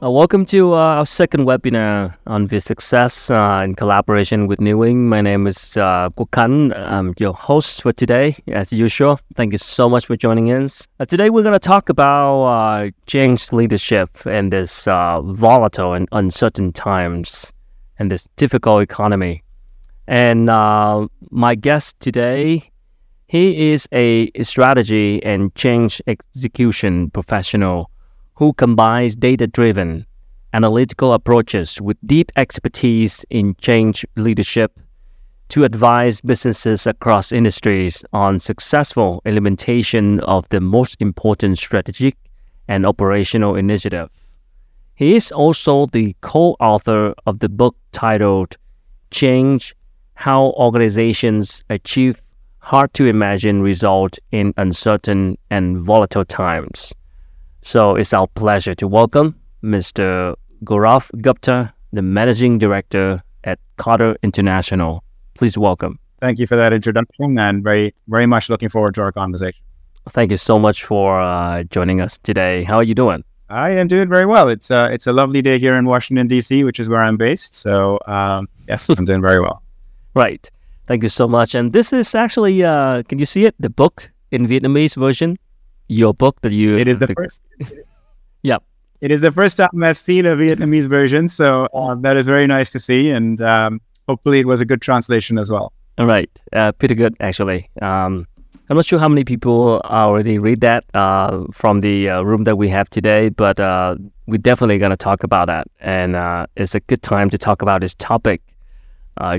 Uh, welcome to uh, our second webinar on the success uh, in collaboration with New Wing. My name is uh, Kan. I'm your host for today, as usual. Thank you so much for joining us. Uh, today, we're going to talk about uh, change leadership in this uh, volatile and uncertain times and this difficult economy. And my guest today, he is a strategy and change execution professional who combines data driven analytical approaches with deep expertise in change leadership to advise businesses across industries on successful implementation of the most important strategic and operational initiative. He is also the co author of the book titled Change How Organizations Achieve Hard to Imagine Results in Uncertain and Volatile Times. So it's our pleasure to welcome Mr. Gaurav Gupta, the Managing Director at Kotter International. Please welcome. Thank you for that introduction and very, very much looking forward to our conversation. Thank you so much for uh, joining us today. How are you doing? I am doing very well. It's uh, it's a lovely day here in Washington D.C., which is where I'm based. So um, yes, I'm doing very well. Right. Thank you so much. And this is actually, uh, can you see it? The book in Vietnamese version your book that you. It is the first. yeah. It is the first time I've seen a Vietnamese version, so uh, that is very nice to see, and um, hopefully it was a good translation as well. All right, uh, pretty good actually. Um, I'm not sure how many people already read that uh, from the uh, room that we have today, but uh, we're definitely going to talk about that, and uh, it's a good time to talk about this topic: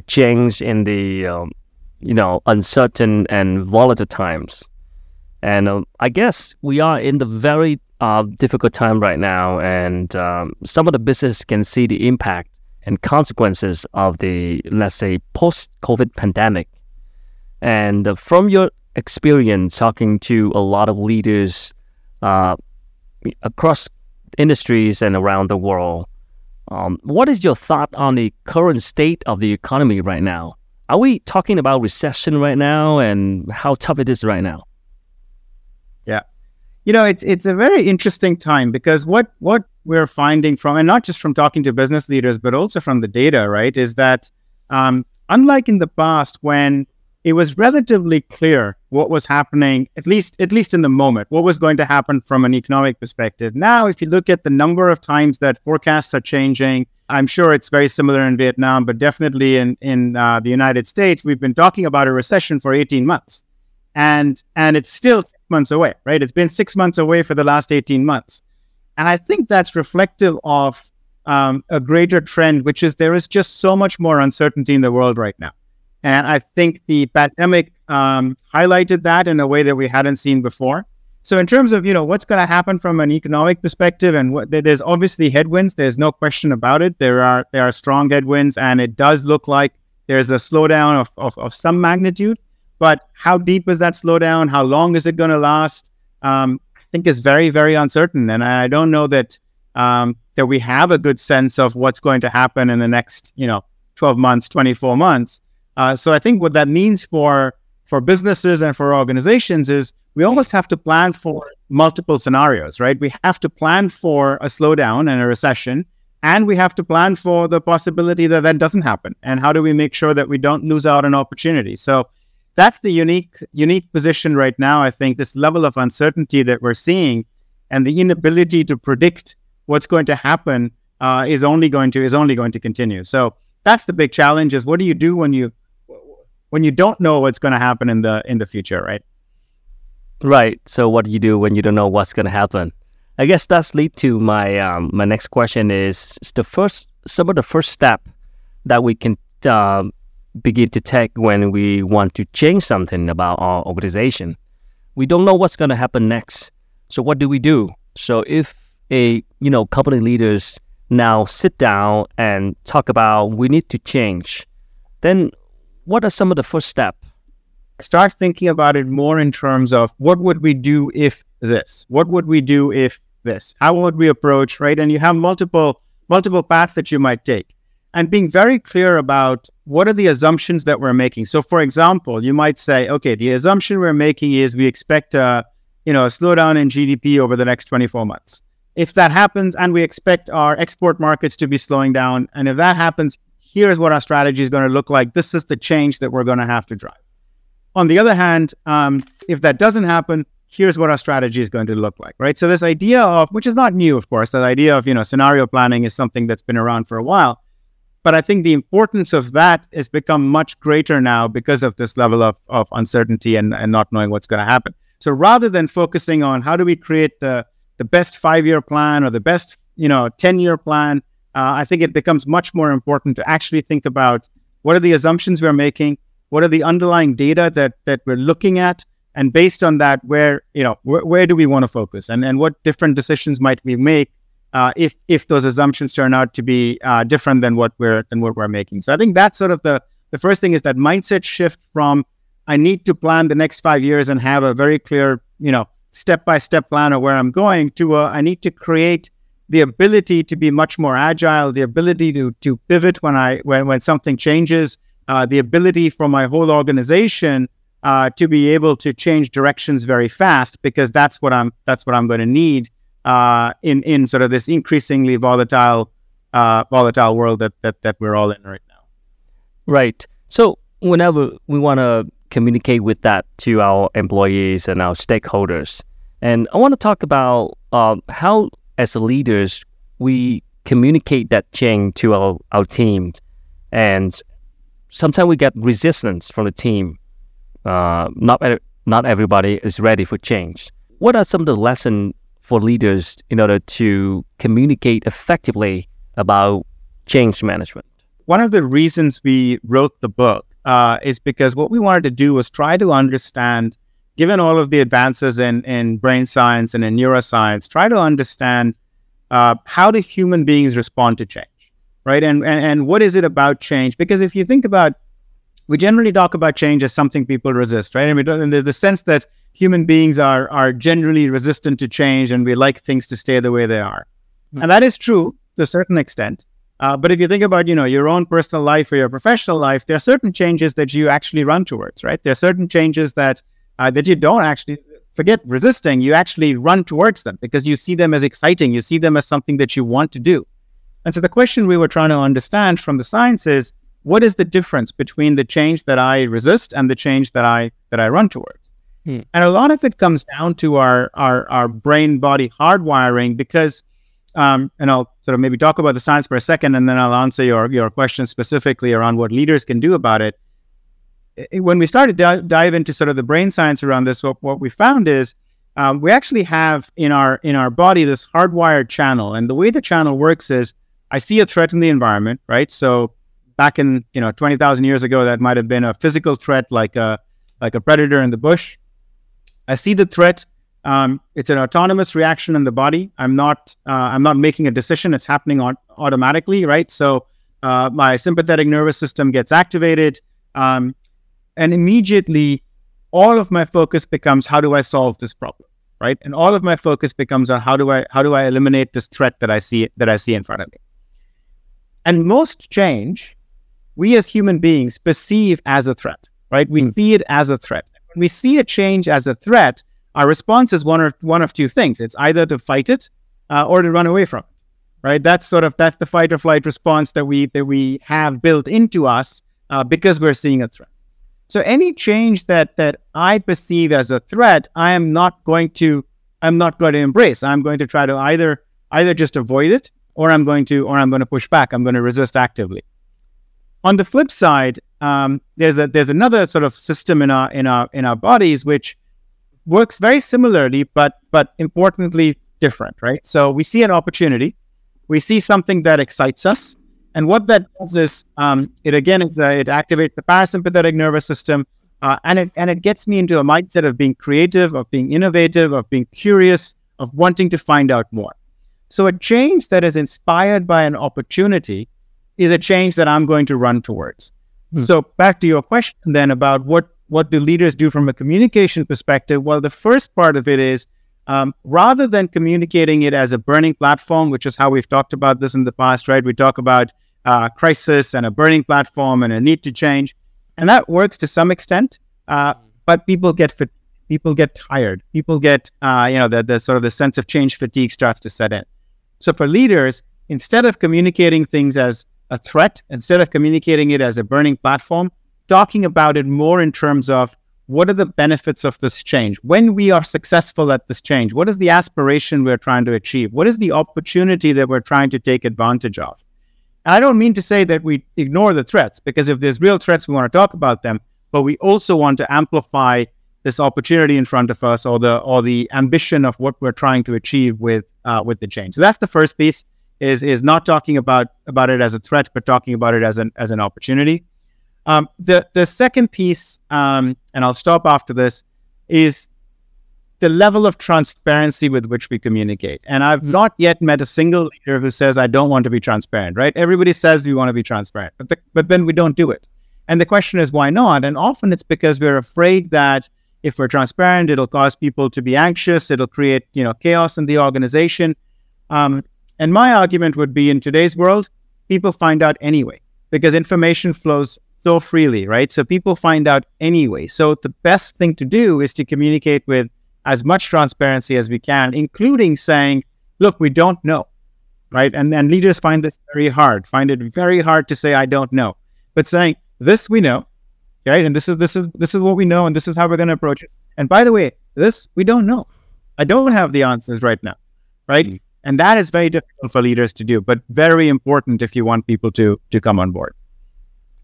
change in the um, you know uncertain and volatile times. And um, I guess we are in the very uh, difficult time right now, and um, some of the business can see the impact and consequences of the, let's say, post-COVID pandemic. And uh, from your experience talking to a lot of leaders uh, across industries and around the world, um, what is your thought on the current state of the economy right now? Are we talking about recession right now, and how tough it is right now? Yeah. You know, it's it's a very interesting time because what what we're finding from and not just from talking to business leaders, but also from the data, right, is that um, unlike in the past when it was relatively clear what was happening, at least at least in the moment, what was going to happen from an economic perspective. Now, if you look at the number of times that forecasts are changing, I'm sure it's very similar in Vietnam, but definitely in in uh, the United States, we've been talking about a recession for 18 months and and it's still six months away, right? It's been six months away for the last eighteen months, and I think that's reflective of um, a greater trend, which is there is just so much more uncertainty in the world right now, and I think the pandemic um, highlighted that in a way that we hadn't seen before. So, in terms of you know what's going to happen from an economic perspective, and what, there's obviously headwinds. There's no question about it. There are there are strong headwinds, and it does look like there's a slowdown of, of, of some magnitude. But how deep is that slowdown? How long is it going to last? Um, I think is very, very uncertain. And I don't know that um, that we have a good sense of what's going to happen in the next, you know, 12 months, 24 months. Uh, so I think what that means for for businesses and for organizations is we almost have to plan for multiple scenarios, right? We have to plan for a slowdown and a recession, and we have to plan for the possibility that that doesn't happen. And how do we make sure that we don't lose out on opportunity? So that's the unique unique position right now. I think this level of uncertainty that we're seeing and the inability to predict what's going to happen uh, is only going to is only going to continue. So that's the big challenge: is what do you do when you when you don't know what's going to happen in the in the future, right? Right. So what do you do when you don't know what's going to happen? I guess that's lead to my um, my next question is the first some of the first step that we can um, begin to take when we want to change something about our organization. We don't know what's going to happen next. So what do we do? So if a you know company leaders now sit down and talk about we need to change, then what are some of the first steps? Start thinking about it more in terms of what would we do if this? What would we do if this? How would we approach, right? And you have multiple multiple paths that you might take and being very clear about what are the assumptions that we're making. So, for example, you might say, okay, the assumption we're making is we expect a you know a slowdown in GDP over the next 24 months. if that happens and we expect our export markets to be slowing down, and if that happens, here's what our strategy is going to look like. This is the change that we're going to have to drive. On the other hand, um, if that doesn't happen, here's what our strategy is going to look like, right? So this idea of, which is not new, of course, that idea of, you know, scenario planning is something that's been around for a while. But I think the importance of that has become much greater now because of this level of, of uncertainty and, and not knowing what's going to happen. So rather than focusing on how do we create the, the best five-year plan or the best, you know, 10-year plan, uh, I think it becomes much more important to actually think about what are the assumptions we're making, what are the underlying data that that we're looking at, and based on that, where you know wh- where do we want to focus, and and what different decisions might we make uh, if if those assumptions turn out to be uh, different than what we're than what we're making. So I think that's sort of the the first thing is that mindset shift from I need to plan the next five years and have a very clear you know step by step plan of where I'm going to uh, I need to create the ability to be much more agile, the ability to to pivot when I when when something changes, uh, the ability for my whole organization uh, to be able to change directions very fast because that's what I'm that's what I'm going to need uh, in in sort of this increasingly volatile uh, volatile world that, that that we're all in right now. Right. So whenever we want to communicate with that to our employees and our stakeholders, and I want to talk about um, how as leaders, we communicate that change to our, our teams. And sometimes we get resistance from the team. Uh, not, not everybody is ready for change. What are some of the lessons for leaders in order to communicate effectively about change management? One of the reasons we wrote the book uh, is because what we wanted to do was try to understand given all of the advances in, in brain science and in neuroscience, try to understand uh, how do human beings respond to change, right? And, and and what is it about change? Because if you think about, we generally talk about change as something people resist, right? I mean, and there's the sense that human beings are are generally resistant to change, and we like things to stay the way they are, mm-hmm. and that is true to a certain extent. Uh, but if you think about, you know, your own personal life or your professional life, there are certain changes that you actually run towards, right? There are certain changes that uh, that you don't actually forget resisting, you actually run towards them because you see them as exciting. You see them as something that you want to do. And so the question we were trying to understand from the science is what is the difference between the change that I resist and the change that I that I run towards? Hmm. And a lot of it comes down to our our, our brain body hardwiring because um, and I'll sort of maybe talk about the science for a second and then I'll answer your your question specifically around what leaders can do about it when we started to dive into sort of the brain science around this, what, what we found is um, we actually have in our in our body this hardwired channel, and the way the channel works is I see a threat in the environment, right? So back in you know twenty thousand years ago, that might have been a physical threat like a like a predator in the bush. I see the threat. Um, it's an autonomous reaction in the body. I'm not uh, I'm not making a decision. It's happening on, automatically, right? So uh, my sympathetic nervous system gets activated. Um, and immediately all of my focus becomes how do I solve this problem, right? And all of my focus becomes on how do I how do I eliminate this threat that I see that I see in front of me. And most change, we as human beings perceive as a threat, right? We mm. see it as a threat. We see a change as a threat, our response is one or one of two things. It's either to fight it uh, or to run away from it, right? That's sort of that's the fight or flight response that we that we have built into us uh, because we're seeing a threat. So any change that that I perceive as a threat, I am not going to I'm not going to embrace. I'm going to try to either either just avoid it or I'm going to or I'm going to push back. I'm going to resist actively. On the flip side, um, there's a there's another sort of system in our in our in our bodies which works very similarly, but but importantly different, right? So we see an opportunity, we see something that excites us, and what that does is, um, it again is uh, it activates the parasympathetic nervous system, uh, and it and it gets me into a mindset of being creative, of being innovative, of being curious, of wanting to find out more. So a change that is inspired by an opportunity is a change that I'm going to run towards. Hmm. So back to your question then about what what do leaders do from a communication perspective? Well, the first part of it is um, rather than communicating it as a burning platform, which is how we've talked about this in the past, right? We talk about uh, crisis and a burning platform and a need to change, and that works to some extent. Uh, but people get fatigued, People get tired. People get, uh, you know, the, the sort of the sense of change fatigue starts to set in. So for leaders, instead of communicating things as a threat, instead of communicating it as a burning platform, talking about it more in terms of what are the benefits of this change? When we are successful at this change, what is the aspiration we're trying to achieve? What is the opportunity that we're trying to take advantage of? And I don't mean to say that we ignore the threats, because if there's real threats, we want to talk about them, but we also want to amplify this opportunity in front of us or the or the ambition of what we're trying to achieve with uh, with the change. So that's the first piece is is not talking about about it as a threat, but talking about it as an as an opportunity. Um, the the second piece, um, and I'll stop after this, is the level of transparency with which we communicate. And I've mm-hmm. not yet met a single leader who says I don't want to be transparent. Right? Everybody says we want to be transparent, but the, but then we don't do it. And the question is why not? And often it's because we're afraid that if we're transparent, it'll cause people to be anxious. It'll create you know chaos in the organization. Um, and my argument would be in today's world, people find out anyway because information flows so freely, right? So people find out anyway. So the best thing to do is to communicate with as much transparency as we can, including saying, look, we don't know, right? And, and leaders find this very hard, find it very hard to say, I don't know. But saying, this we know, right? And this is this is this is what we know, and this is how we're going to approach it. And by the way, this we don't know. I don't have the answers right now, right? Mm-hmm. And that is very difficult for leaders to do, but very important if you want people to to come on board.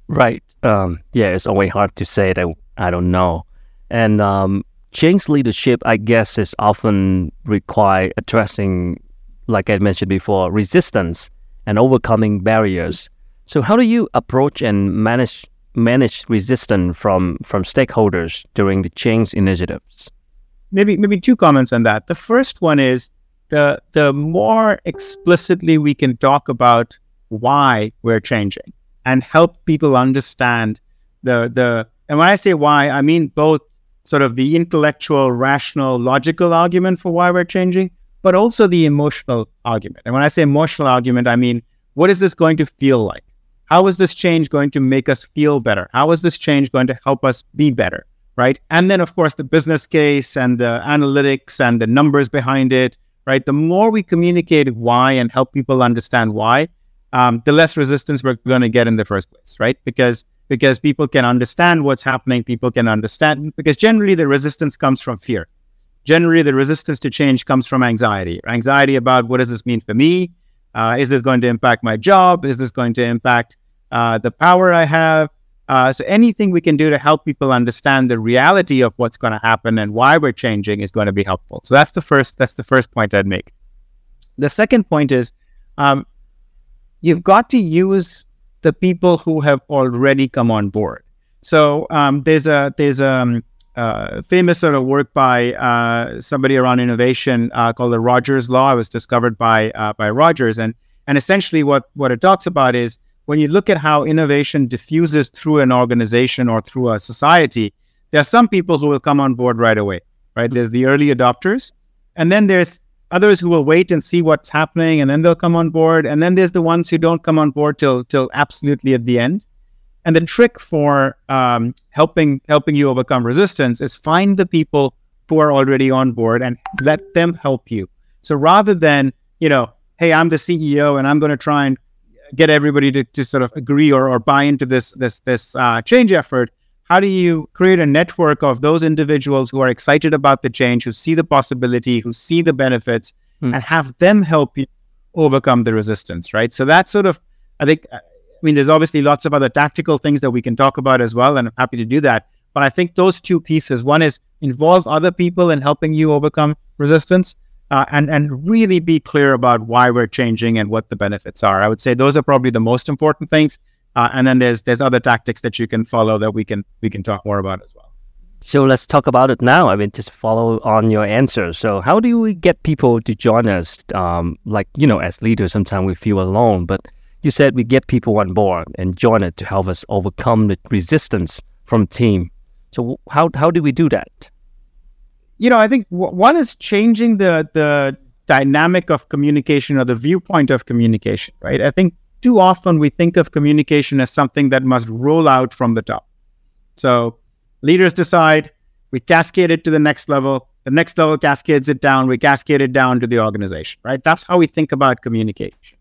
Right. Um, yeah, it's always hard to say that I don't know. And um, change leadership, I guess, is often require addressing, like I mentioned before, resistance and overcoming barriers. So, how do you approach and manage manage resistance from from stakeholders during the change initiatives? Maybe maybe two comments on that. The first one is the the more explicitly we can talk about why we're changing and help people understand the the and when I say why, I mean both sort of the intellectual, rational, logical argument for why we're changing, but also the emotional argument. And when I say emotional argument, I mean what is this going to feel like? How is this change going to make us feel better? How is this change going to help us be better? Right. And then, of course, the business case and the analytics and the numbers behind it. Right. The more we communicate why and help people understand why, um, the less resistance we're going to get in the first place, right? Because because people can understand what's happening, people can understand because generally the resistance comes from fear. Generally, the resistance to change comes from anxiety. Anxiety about what does this mean for me? Uh, is this going to impact my job? Is this going to impact uh, the power I have? Uh, so anything we can do to help people understand the reality of what's going to happen and why we're changing is going to be helpful. So that's the first. That's the first point I'd make. The second point is um, you've got to use the people who have already come on board. So um, there's a there's a um, uh, famous sort of work by uh, somebody around innovation uh, called the Rogers Law. It was discovered by uh, by Rogers, and and essentially what what it talks about is when you look at how innovation diffuses through an organization or through a society, there are some people who will come on board right away. Right? There's the early adopters, and then there's others who will wait and see what's happening and then they'll come on board and then there's the ones who don't come on board till till absolutely at the end and the trick for um, helping helping you overcome resistance is find the people who are already on board and let them help you so rather than you know hey i'm the ceo and i'm going to try and get everybody to, to sort of agree or, or buy into this this this uh, change effort how do you create a network of those individuals who are excited about the change, who see the possibility, who see the benefits, mm. and have them help you overcome the resistance, right? So that's sort of, I think, I mean, there's obviously lots of other tactical things that we can talk about as well, and I'm happy to do that. But I think those two pieces one is involve other people in helping you overcome resistance. Uh, and and really be clear about why we're changing and what the benefits are. I would say those are probably the most important things. Uh, and then there's there's other tactics that you can follow that we can we can talk more about as well. So let's talk about it now. I mean, just follow on your answer. So how do we get people to join us? Um, like you know, as leaders, sometimes we feel alone, but you said we get people on board and join it to help us overcome the resistance from team. So how how do we do that? You know, I think w- one is changing the the dynamic of communication or the viewpoint of communication. Right. I think too often we think of communication as something that must roll out from the top. So leaders decide, we cascade it to the next level. The next level cascades it down. We cascade it down to the organization, right? That's how we think about communication.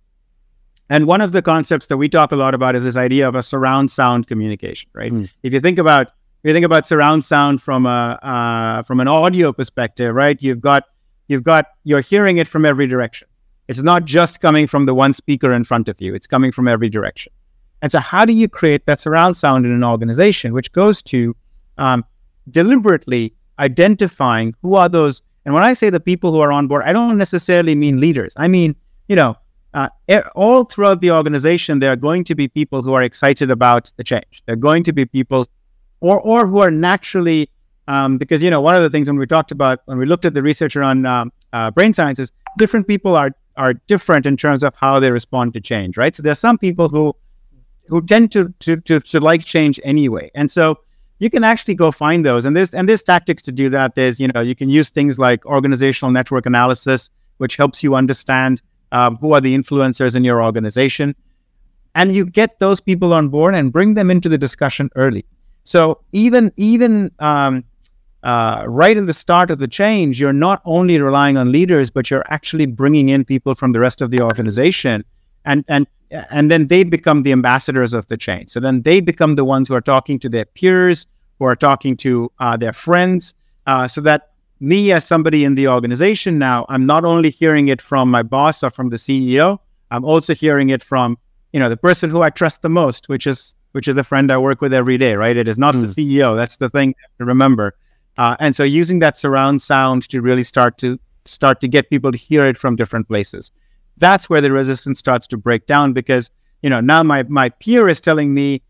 And one of the concepts that we talk a lot about is this idea of a surround sound communication, right? Mm. If you think about you think about surround sound from a uh, from an audio perspective, right? You've got you've got you're hearing it from every direction. It's not just coming from the one speaker in front of you. It's coming from every direction. And so, how do you create that surround sound in an organization, which goes to um, deliberately identifying who are those? And when I say the people who are on board, I don't necessarily mean leaders. I mean, you know, uh, all throughout the organization, there are going to be people who are excited about the change. There are going to be people, or or who are naturally, um, because you know, one of the things when we talked about when we looked at the research around um, uh, brain sciences, different people are are different in terms of how they respond to change, right? So there are some people who who tend to to to, to like change anyway, and so you can actually go find those. And there's and there's tactics to do that. There's you know you can use things like organizational network analysis, which helps you understand um, who are the influencers in your organization, and you get those people on board and bring them into the discussion early. So even even um, uh, right in the start of the change, you're not only relying on leaders, but you're actually bringing in people from the rest of the organization, and and and then they become the ambassadors of the change. So then they become the ones who are talking to their peers, who are talking to uh, their friends, uh, so that me as somebody in the organization now, I'm not only hearing it from my boss or from the CEO, I'm also hearing it from, you know, the person who I trust the most, which is which is the friend I work with every day, right? It is not mm. the hmm. CEO. That's the thing to remember. Uh, and so using that surround sound to really start to start to get people to hear it from different places. That's where the resistance starts to break down because, you know, now my my peer is telling me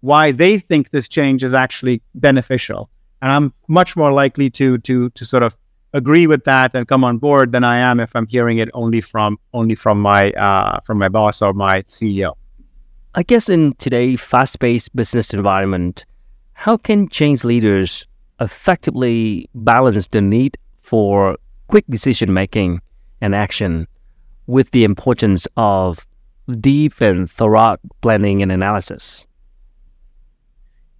why they think this change is actually beneficial and I'm much more likely to to to sort of agree with that and come on board than I am if I'm hearing it only from only from my uh, from my boss or my CEO. I guess in today's fast-paced business environment, how can change leaders effectively balance the need for quick decision making and action with the importance of deep and thorough planning and analysis?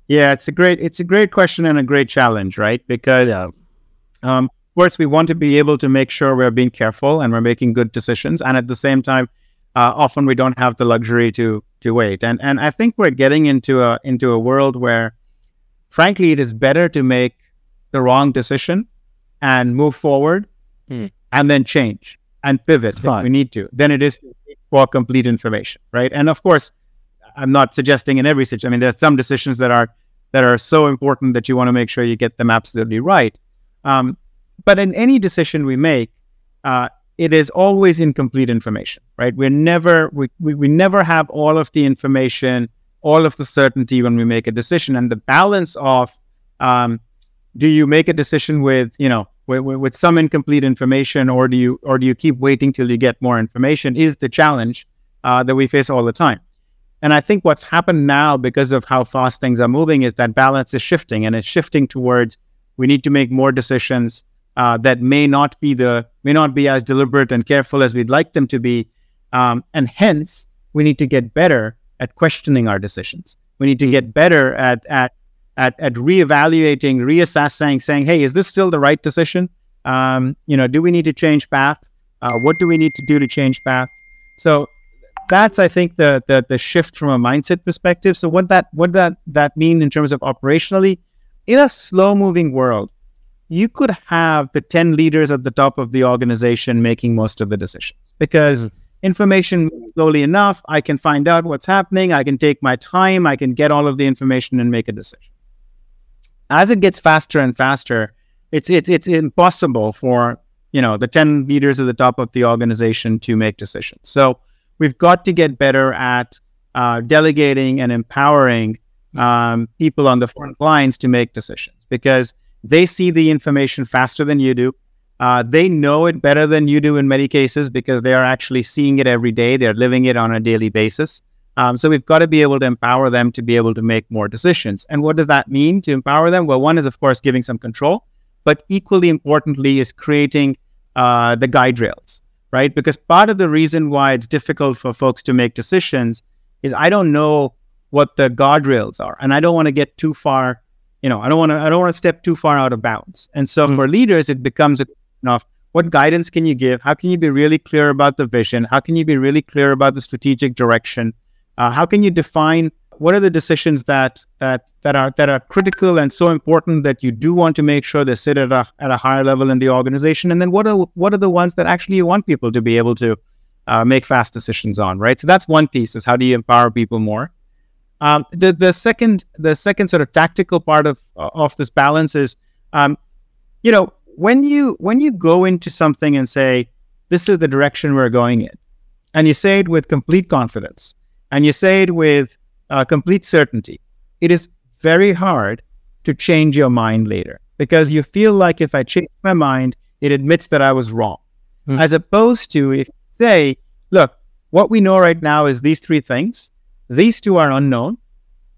Yeah, it's a great it's a great question and a great challenge, right? Because yeah. um, of course we want to be able to make sure we're being careful and we're making good decisions, and at the same time, uh, often we don't have the luxury to to wait. And and I think we're getting into a into a world where, frankly, it is better to make the wrong decision and move forward, mm. and then change and pivot if we need to. Than it is for complete information, right? And of course, I'm not suggesting in every situation. I mean, there are some decisions that are that are so important that you want to make sure you get them absolutely right. Um, but in any decision we make, uh, it is always incomplete information, right? We're never we, we we never have all of the information, all of the certainty when we make a decision, and the balance of um, do you make a decision with you know with, with some incomplete information, or do you or do you keep waiting till you get more information? Is the challenge uh, that we face all the time. And I think what's happened now because of how fast things are moving is that balance is shifting and it's shifting towards we need to make more decisions uh, that may not be the may not be as deliberate and careful as we'd like them to be, um, and hence we need to get better at questioning our decisions. We need to hmm. get better at at at, at reevaluating, reassessing, saying, "Hey, is this still the right decision? Um, you know, do we need to change path? Uh, what do we need to do to change path?" So that's I think the, the the shift from a mindset perspective. So what that what that that mean in terms of operationally, in a slow moving world, you could have the 10 leaders at the top of the organization making most of the decisions because mm-hmm. information slowly enough, I can find out what's happening, I can take my time, I can get all of the information and make a decision. As it gets faster and faster, it's it's it's impossible for you know the 10 leaders at the top of the organization to make decisions. So we've got to get better at uh, delegating and empowering um, people on the front lines to make decisions because they see the information faster than you do. Uh, they know it better than you do in many cases because they are actually seeing it every day. They're living it on a daily basis. Um, so we've got to be able to empower them to be able to make more decisions. And what does that mean to empower them? Well, one is, of course, giving some control, but equally importantly is creating uh, the guide rails right? Because part of the reason why it's difficult for folks to make decisions is I don't know what the guardrails are, and I don't want to get too far you know, I don't want to, I don't want to step too far out of bounds. And so mm-hmm. for leaders, it becomes a question of what guidance can you give? How can you be really clear about the vision? How can you be really clear about the strategic direction? Uh, how can you define what are the decisions that that that are that are critical and so important that you do want to make sure they sit at a at a higher level in the organization? And then what are what are the ones that actually you want people to be able to uh, make fast decisions on? Right. So that's one piece: is how do you empower people more? Um, the the second the second sort of tactical part of of this balance is, um, you know, when you when you go into something and say this is the direction we're going in, and you say it with complete confidence, and you say it with uh, complete certainty, it is very hard to change your mind later because you feel like if I change my mind, it admits that I was wrong, mm. as opposed to if you say, look, what we know right now is these three things these two are unknown.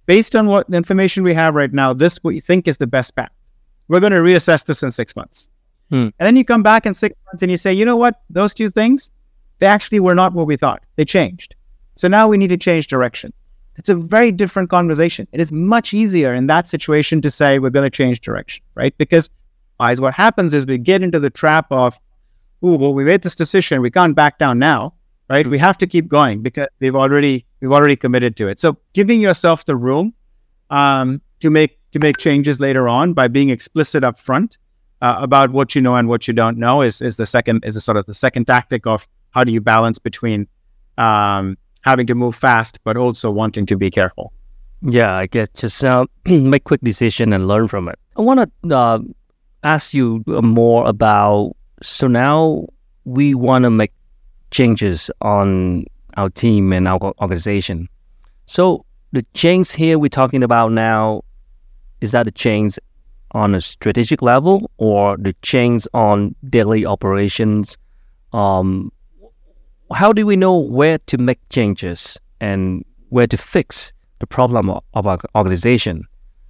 Based on what information we have right now, this we think is the best path. We're going to reassess this in six months. Hmm. And then you come back in six months and you say, you know what? Those two things, they actually were not what we thought. They changed. So now we need to change direction. It's a very different conversation. It is much easier in that situation to say we're going to change direction, right? Because guys, what happens is we get into the trap of, oh, well, we made this decision. We can't back down now right? We have to keep going because we've already we've already committed to it. So giving yourself the room um, to make to make changes later on by being explicit up front uh, about what you know and what you don't know is is the second is sort of the second tactic of how do you balance between um, having to move fast but also wanting to be careful. Yeah, I guess just uh, make quick decision and learn from it. I want to uh, ask you more about. So now we want to make changes on our team and our organization. So the change here we're talking about now is that the change on a strategic level or the change on daily operations? Um, how do we know where to make changes and where to fix the problem of our organization?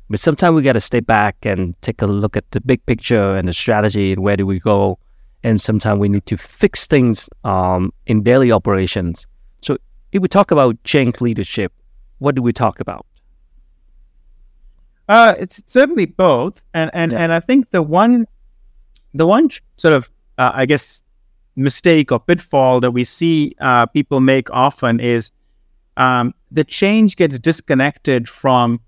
But sometimes we got to step back and take a look at the big picture and the strategy and where do we go and sometimes we need to fix things um, in daily operations. So if we talk about change leadership, what do we talk about? Uh, it's certainly both, and and, yeah. and I think the one, the one sort of uh, I guess mistake or pitfall that we see uh, people make often is um, the change gets disconnected from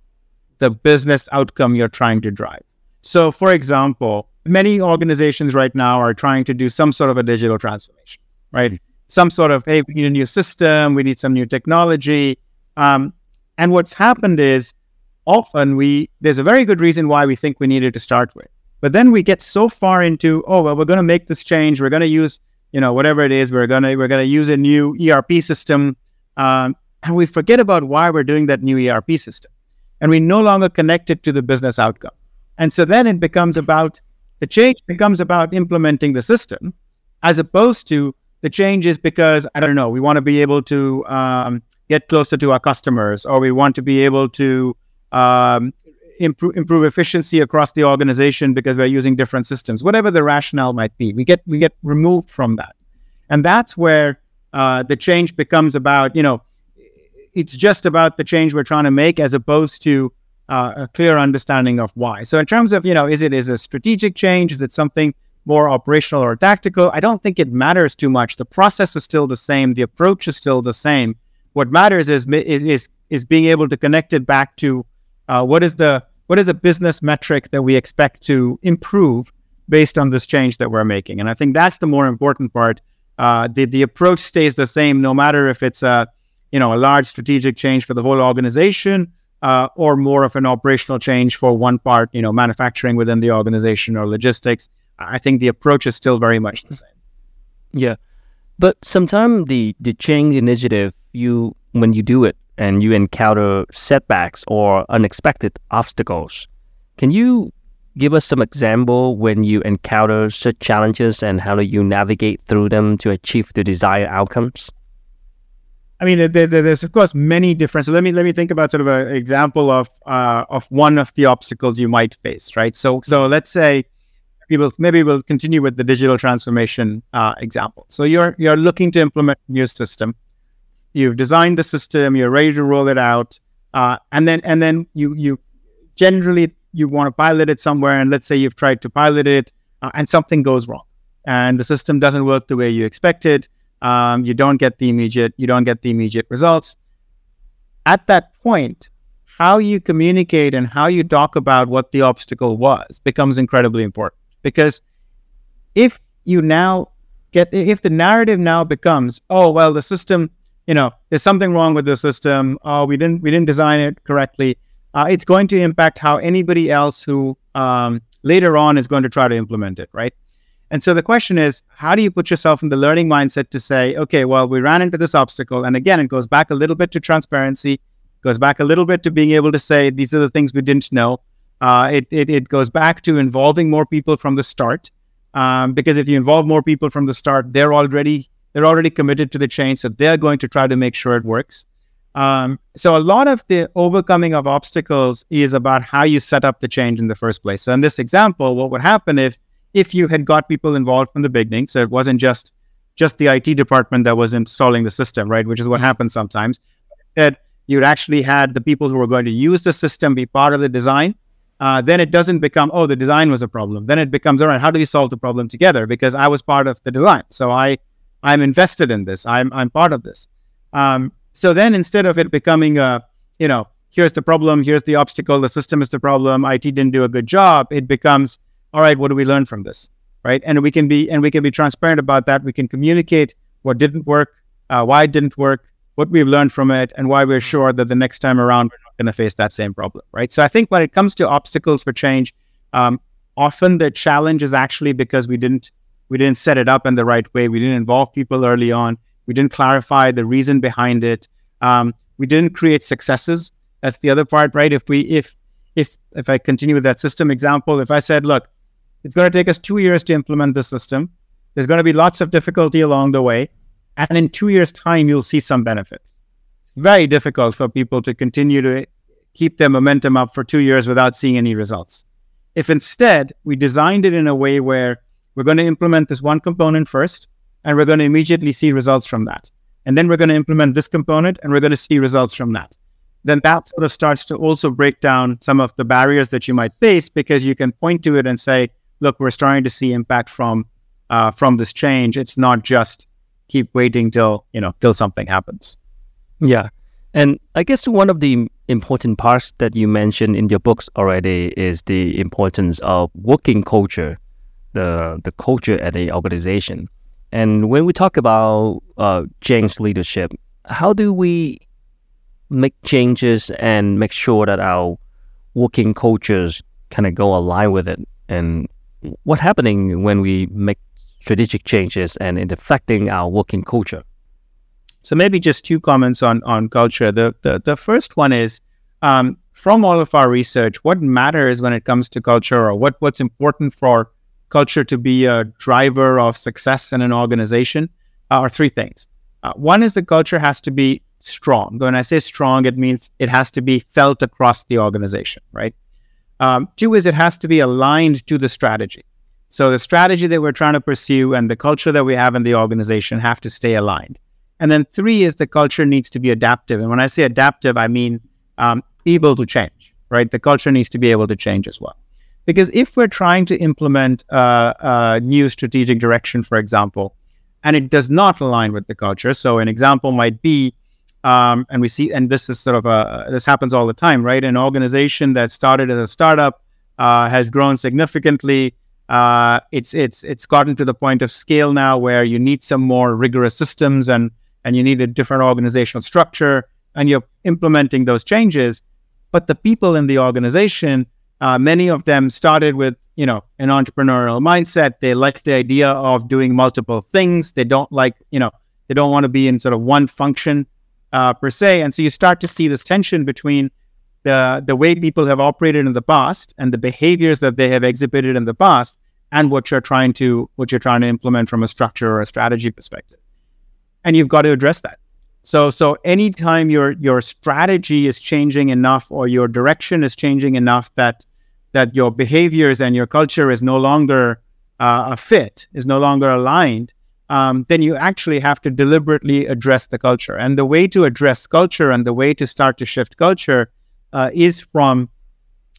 the business outcome you're trying to drive. So, for example, many organizations right now are trying to do some sort of a digital transformation, right? Some sort of, hey, we need a new system, we need some new technology. Um, and what's happened is often we, there's a very good reason why we think we needed to start with. But then we get so far into, oh, well, we're going to make this change. We're going to use, you know, whatever it is, we're going to, we're going to use a new ERP system. Um, and we forget about why we're doing that new ERP system. And we no longer connect it to the business outcome. And so then it becomes about the change becomes about implementing the system as opposed to the change is because, I don't know, we want to be able to um, get closer to our customers or we want to be able to um, improve, improve efficiency across the organization because we're using different systems, whatever the rationale might be. We get, we get removed from that. And that's where uh, the change becomes about, you know, it's just about the change we're trying to make as opposed to uh, a clear understanding of why. So in terms of, you know, is it is a strategic change? Is it something more operational or tactical? I don't think it matters too much. The process is still the same. The approach is still the same. What matters is is is, is being able to connect it back to uh, what is the what is the business metric that we expect to improve based on this change that we're making. And I think that's the more important part. Uh, the the approach stays the same no matter if it's a you know a large strategic change for the whole organization uh, or more of an operational change for one part, you know, manufacturing within the organization or logistics. I think the approach is still very much the same. Yeah, but sometimes the the change initiative, you when you do it and you encounter setbacks or unexpected obstacles, can you give us some example when you encounter such challenges and how do you navigate through them to achieve the desired outcomes? I mean, there, there's of course many differences. Let me let me think about sort of an example of uh, of one of the obstacles you might face, right? So so let's say people maybe we'll continue with the digital transformation uh, example. So you're you're looking to implement a new system. You've designed the system. You're ready to roll it out, uh, and then and then you you generally you want to pilot it somewhere, and let's say you've tried to pilot it, uh, and something goes wrong, and the system doesn't work the way you expected. Um, you don't get the immediate you don't get the immediate results. At that point, how you communicate and how you talk about what the obstacle was becomes incredibly important because if you now get if the narrative now becomes oh well the system you know there's something wrong with the system oh we didn't we didn't design it correctly uh, it's going to impact how anybody else who um, later on is going to try to implement it right and so the question is how do you put yourself in the learning mindset to say okay well we ran into this obstacle and again it goes back a little bit to transparency goes back a little bit to being able to say these are the things we didn't know uh, it, it, it goes back to involving more people from the start um, because if you involve more people from the start, they're already they're already committed to the change, so they're going to try to make sure it works. Um, so a lot of the overcoming of obstacles is about how you set up the change in the first place. So in this example, what would happen if if you had got people involved from the beginning, so it wasn't just just the IT department that was installing the system, right? Which is what happens sometimes. That you'd actually had the people who were going to use the system be part of the design, uh, then it doesn't become, oh, the design was a problem. Then it becomes, all right, how do we solve the problem together? Because I was part of the design. So I, I'm invested in this. I'm, I'm part of this. Um, so then instead of it becoming a, you know, here's the problem, here's the obstacle, the system is the problem, IT didn't do a good job, it becomes, all right, what do we learn from this? Right. And we can be, and we can be transparent about that. We can communicate what didn't work, uh, why it didn't work, what we've learned from it, and why we're sure that the next time around we're not going to face that same problem, right? So I think when it comes to obstacles for change, um, often the challenge is actually because we didn't we didn't set it up in the right way. We didn't involve people early on. We didn't clarify the reason behind it. Um, we didn't create successes. That's the other part, right? If we if if if I continue with that system example, if I said, look, it's going to take us two years to implement the system. There's going to be lots of difficulty along the way, and in two years' time, you'll see some benefits It's very difficult for people to continue to keep their momentum up for two years without seeing any results. If instead we designed it in a way where we're going to implement this one component first, and we're going to immediately see results from that. And then we're going to implement this component and we're going to see results from that. Then that sort of starts to also break down some of the barriers that you might face because you can point to it and say, look, we're starting to see impact from uh, from this change. It's not just keep waiting till, you know, till something happens. Yeah. And I guess one of the important parts that you mentioned in your books already is the importance of working culture, the the culture at the organization. And when we talk about uh, change leadership, how do we make changes and make sure that our working cultures kind of go align with it? And what's happening when we make strategic changes and it affecting our working culture? So maybe just two comments on on culture. The the, the first one is um, from all of our research, what matters when it comes to culture, or what what's important for culture to be a driver of success in an organization, are three things. Uh, one is the culture has to be strong. When I say strong, it means it has to be felt across the organization, right? Um, two is it has to be aligned to the strategy. So the strategy that we're trying to pursue and the culture that we have in the organization have to stay aligned. And then three is the culture needs to be adaptive. And when I say adaptive, I mean um, able to change, right? The culture needs to be able to change as well. Because if we're trying to implement uh, a new strategic direction, for example, and it does not align with the culture, so an example might be, um, and we see, and this is sort of a, this happens all the time, right? An organization that started as a startup uh, has grown significantly. Uh, it's it's it's gotten to the point of scale now where you need some more rigorous systems and and you need a different organizational structure and you're implementing those changes. But the people in the organization, uh, many of them started with, you know, an entrepreneurial mindset. They like the idea of doing multiple things. They don't like, you know, they don't want to be in sort of one function uh, per se. And so you start to see this tension between the the way people have operated in the past and the behaviors that they have exhibited in the past and what you're trying to what you're trying to implement from a structure or a strategy perspective and you've got to address that. So so anytime your your strategy is changing enough or your direction is changing enough that that your behaviors and your culture is no longer uh, a fit, is no longer aligned, um, then you actually have to deliberately address the culture. And the way to address culture and the way to start to shift culture uh, is from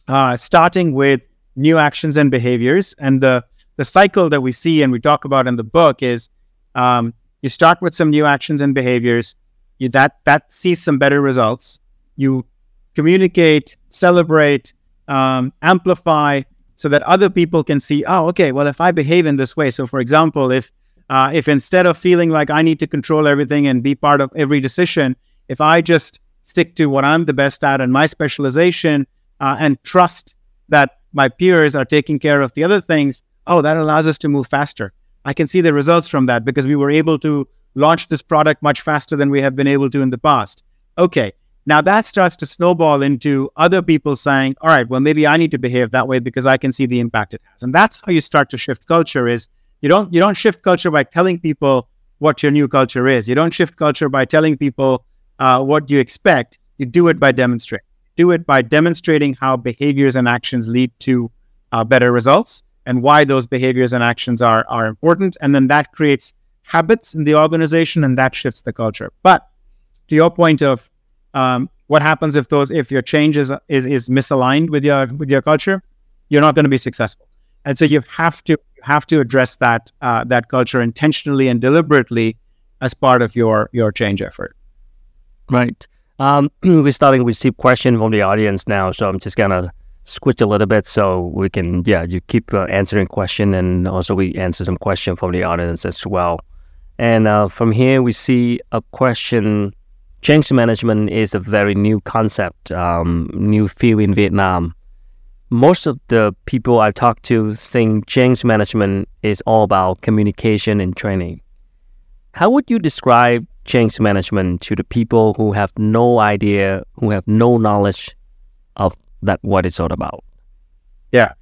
uh, starting with new actions and behaviors. And the, the cycle that we see and we talk about in the book is um, you start with some new actions and behaviors, you, that, that sees some better results. You communicate, celebrate, um, amplify so that other people can see, oh, okay, well, if I behave in this way. So, for example, if uh, if instead of feeling like I need to control everything and be part of every decision, if I just stick to what I'm the best at and my specialization uh, and trust that my peers are taking care of the other things, oh, that allows us to move faster. I can see the results from that because we were able to launch this product much faster than we have been able to in the past. Okay, now that starts to snowball into other people saying, all right, well, maybe I need to behave that way because I can see the impact it has. And that's how you start to shift culture is you don't you don't shift culture by telling people what your new culture is. You don't shift culture by telling people uh, what you expect. You do it by demonstrating. Do it by demonstrating how behaviors and actions lead to uh, better results and why those behaviors and actions are are important. And then that creates habits in the organization and that shifts the culture. But to your point of um, what happens if those if your change is, is is misaligned with your with your culture, you're not going to be successful. And so you have to have to address that uh, that culture intentionally and deliberately as part of your your change effort. Right. Um, we're starting to receive questions from the audience now, so I'm just gonna switch a little bit so we can yeah you keep uh, answering question and also we answer some question from the audience as well. And uh, from here we see a question. Change management is a very new concept, um, new field in Vietnam most of the people I talk to think change management is all about communication and training. How would you describe change management to the people who have no idea, who have no knowledge of that what it's all about? Yeah,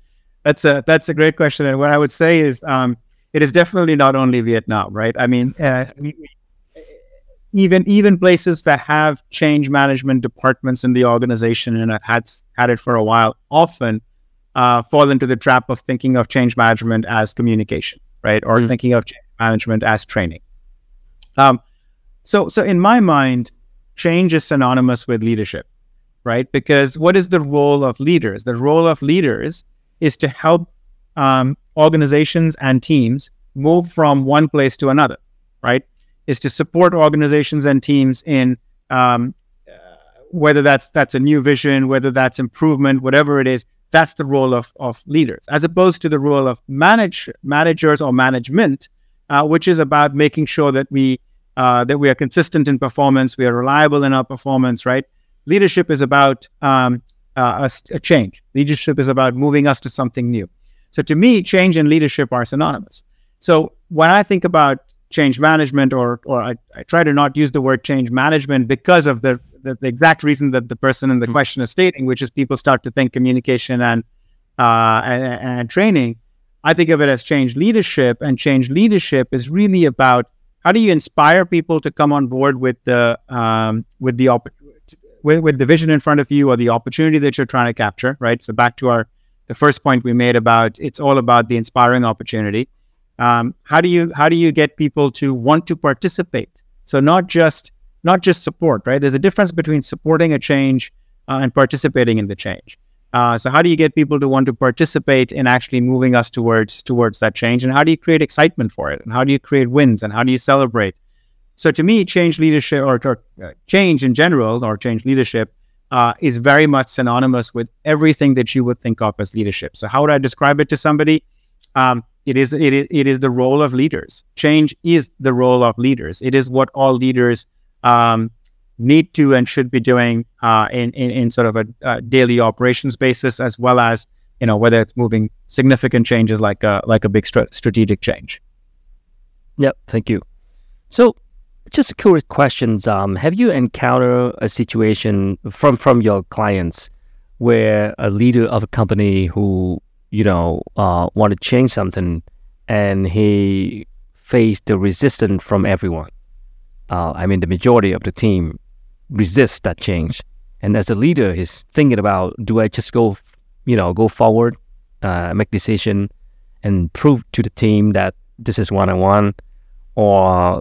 that's a that's a great question. And what I would say is, um, it is definitely not only Vietnam, right? I mean, uh, even even places that have change management departments in the organization and have had had it for a while often uh, fall into the trap of thinking of change management as communication, right? Or mm. thinking of change management as training. Um, so, so in my mind, change is synonymous with leadership, right? Because what is the role of leaders? The role of leaders is to help um, organizations and teams move from one place to another, right? Is to support organizations and teams in um, whether that's that's a new vision, whether that's improvement, whatever it is, that's the role of, of leaders, as opposed to the role of manage managers or management, uh, which is about making sure that we uh, that we are consistent in performance, we are reliable in our performance. Right? Leadership is about um, uh, a, a change. Leadership is about moving us to something new. So to me, change and leadership are synonymous. So when I think about change management, or or I, I try to not use the word change management because of the the, the, exact reason that the person in the mm-hmm. question is stating, which is people start to think communication and, uh, and, and training. I think of it as change leadership, and change leadership is really about how do you inspire people to come on board with the um, with the op- with, with the vision in front of you or the opportunity that you're trying to capture, right? So back to our the first point we made about it's all about the inspiring opportunity. Um, how do you how do you get people to want to participate? So not just not just support, right? There's a difference between supporting a change uh, and participating in the change. Uh, so how do you get people to want to participate in actually moving us towards towards that change? And how do you create excitement for it? And how do you create wins? And how do you celebrate? So to me, change leadership or, or uh, change in general or change leadership uh, is very much synonymous with everything that you would think of as leadership. So how would I describe it to somebody? Um, it is it is it is the role of leaders. Change is the role of leaders. It is what all leaders um, need to and should be doing uh, in, in, in sort of a, a, daily operations basis, as well as you know whether it's moving significant changes like a like a big st- strategic change. Yep, thank you. So, just a curious questions. Um, have you encountered a situation from from your clients where a leader of a company who you know uh, want to change something and he faced the resistance from everyone? Uh, I mean, the majority of the team resists that change. And as a leader, he's thinking about, do I just go, you know, go forward, uh, make decision, and prove to the team that this is what I want, or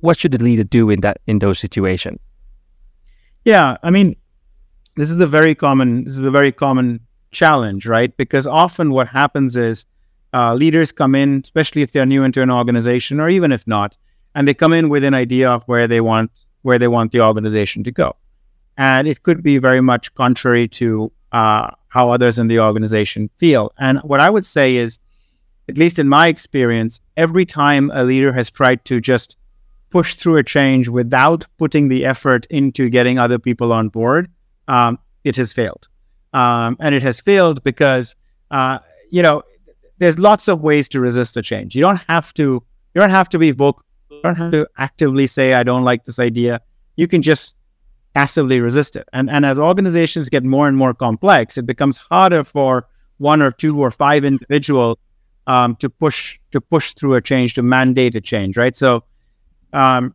what should the leader do in that in those situations? Yeah, I mean, this is a very common this is a very common challenge, right? Because often what happens is uh, leaders come in, especially if they're new into an organization, or even if not, and they come in with an idea of where they want where they want the organization to go, and it could be very much contrary to uh, how others in the organization feel. And what I would say is, at least in my experience, every time a leader has tried to just push through a change without putting the effort into getting other people on board, um, it has failed. Um, and it has failed because, uh, you know, there's lots of ways to resist a change. You don't have to, you don't have to be vocal. Don't have to actively say, I don't like this idea. You can just passively resist it. And, and as organizations get more and more complex, it becomes harder for one or two or five individuals um, to push to push through a change, to mandate a change, right? So um,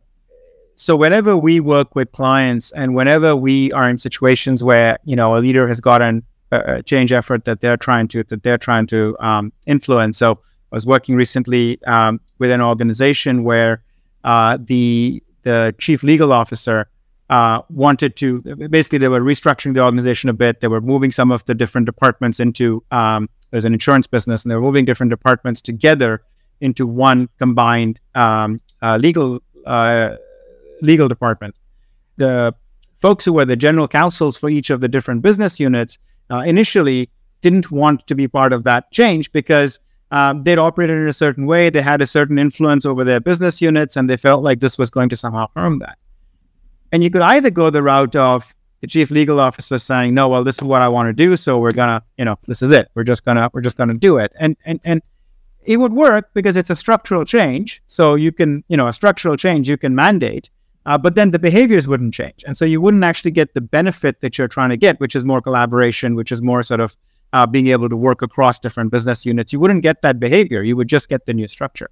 so whenever we work with clients and whenever we are in situations where you know a leader has gotten a, change effort that they're trying to that they're trying to um, influence. So I was working recently um, with an organization where uh, the the chief legal officer uh, wanted to basically they were restructuring the organization a bit. They were moving some of the different departments into um, there's an insurance business, and they were moving different departments together into one combined um, uh, legal uh, legal department. The folks who were the general counsels for each of the different business units uh, initially didn't want to be part of that change because um, they'd operated in a certain way, they had a certain influence over their business units, and they felt like this was going to somehow harm that. And you could either go the route of the chief legal officer saying, "No, well, this is what I want to do, so we're gonna, you know, this is it. We're just gonna, we're just gonna do it," and and and it would work because it's a structural change. So you can, you know, a structural change you can mandate, uh, but then the behaviors wouldn't change. And so you wouldn't actually get the benefit that you're trying to get, which is more collaboration, which is more sort of uh, being able to work across different business units. You wouldn't get that behavior. You would just get the new structure.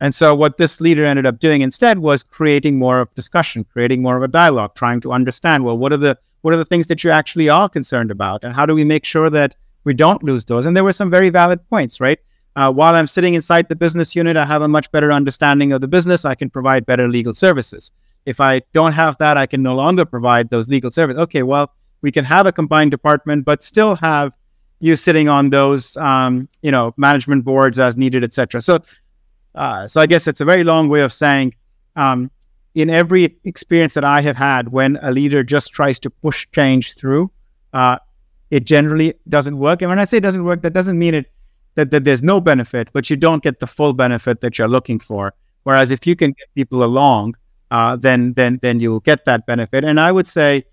And so what this leader ended up doing instead was creating more of discussion, creating more of a dialogue, trying to understand, well, what are the what are the things that you actually are concerned about? And how do we make sure that we don't lose those? And there were some very valid points, right? Uh, while I'm sitting inside the business unit, I have a much better understanding of the business. I can provide better legal services. If I don't have that, I can no longer provide those legal services. Okay, well, we can have a combined department, but still have you sitting on those, um, you know, management boards as needed, etc. So, uh, so I guess it's a very long way of saying, um, in every experience that I have had, when a leader just tries to push change through, uh, it generally doesn't work. And when I say it doesn't work, that doesn't mean it that, that there's no benefit, but you don't get the full benefit that you're looking for. Whereas if you can get people along, uh, then then then you'll get that benefit. And I would say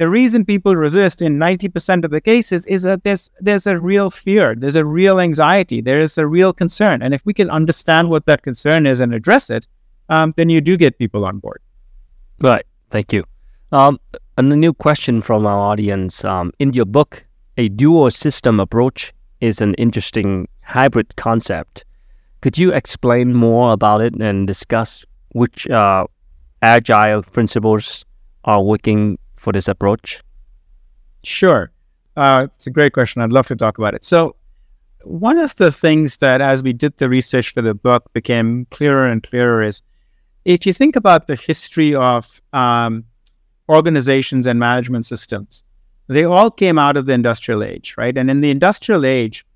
the reason people resist in 90% of the cases is that there's there's a real fear, there's a real anxiety, there is a real concern. And if we can understand what that concern is and address it, um, then you do get people on board. Right. Thank you. Um, and a new question from our audience. Um, in your book, a dual system approach is an interesting hybrid concept. Could you explain more about it and discuss which uh, agile principles are working for this approach? Sure. Uh, it's a great question. I'd love to talk about it. So, one of the things that, as we did the research for the book, became clearer and clearer is if you think about the history of um, organizations and management systems, they all came out of the industrial age, right? And in the industrial age,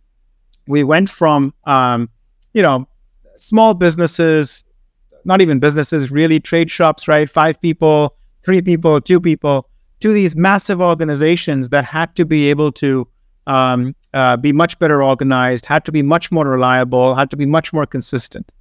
we went from, um, you know, small businesses, not even businesses, really trade shops, right? Five people, three people, two people, to these massive organizations that had to be able to um, uh, be much better organized, had to be much more reliable, had to be much more consistent.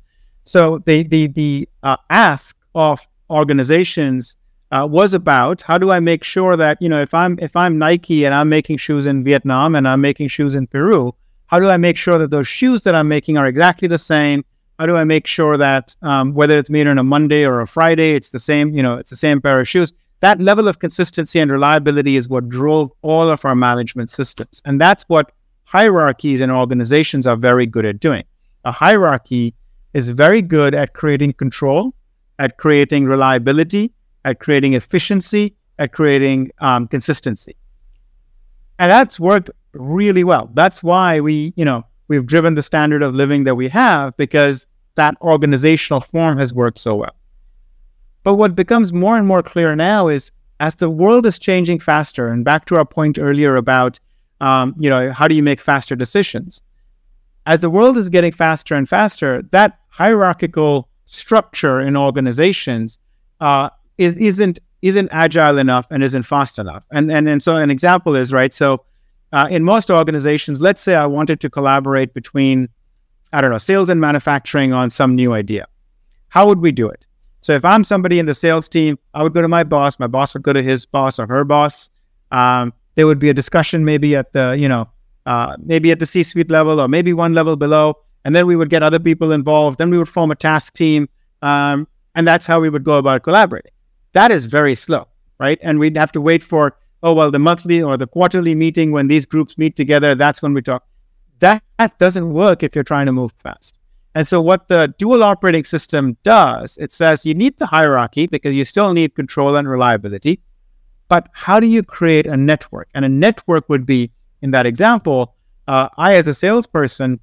So the the the uh, ask of organizations uh, was about how do I make sure that you know if I'm if I'm Nike and I'm making shoes in Vietnam and I'm making shoes in Peru, how do I make sure that those shoes that I'm making are exactly the same? How do I make sure that um, whether it's made on a Monday or a Friday, it's the same, you know, it's the same pair of shoes? That level of consistency and reliability is what drove all of our management systems. And that's what hierarchies and organizations are very good at doing. A hierarchy is very good at creating control, at creating reliability, at creating efficiency, at creating um, consistency. And that's worked really well. That's why we, you know, we've driven the standard of living that we have because that organizational form has worked so well. But what becomes more and more clear now is as the world is changing faster, and back to our point earlier about, um, you know, how do you make faster decisions? As the world is getting faster and faster, that hierarchical structure in organizations uh, is, isn't isn't agile enough and isn't fast enough. And and and so an example is right. So uh, in most organizations, let's say I wanted to collaborate between I don't know sales and manufacturing on some new idea. How would we do it? So if I'm somebody in the sales team, I would go to my boss. My boss would go to his boss or her boss. Um, there would be a discussion maybe at the you know uh, maybe at the C-suite level or maybe one level below, and then we would get other people involved. Then we would form a task team, um, and that's how we would go about collaborating. That is very slow, right? And we'd have to wait for, oh, well, the monthly or the quarterly meeting when these groups meet together, that's when we talk. That, that doesn't work if you're trying to move fast. And so, what the dual operating system does, it says you need the hierarchy because you still need control and reliability. But how do you create a network? And a network would be, in that example, uh, I, as a salesperson,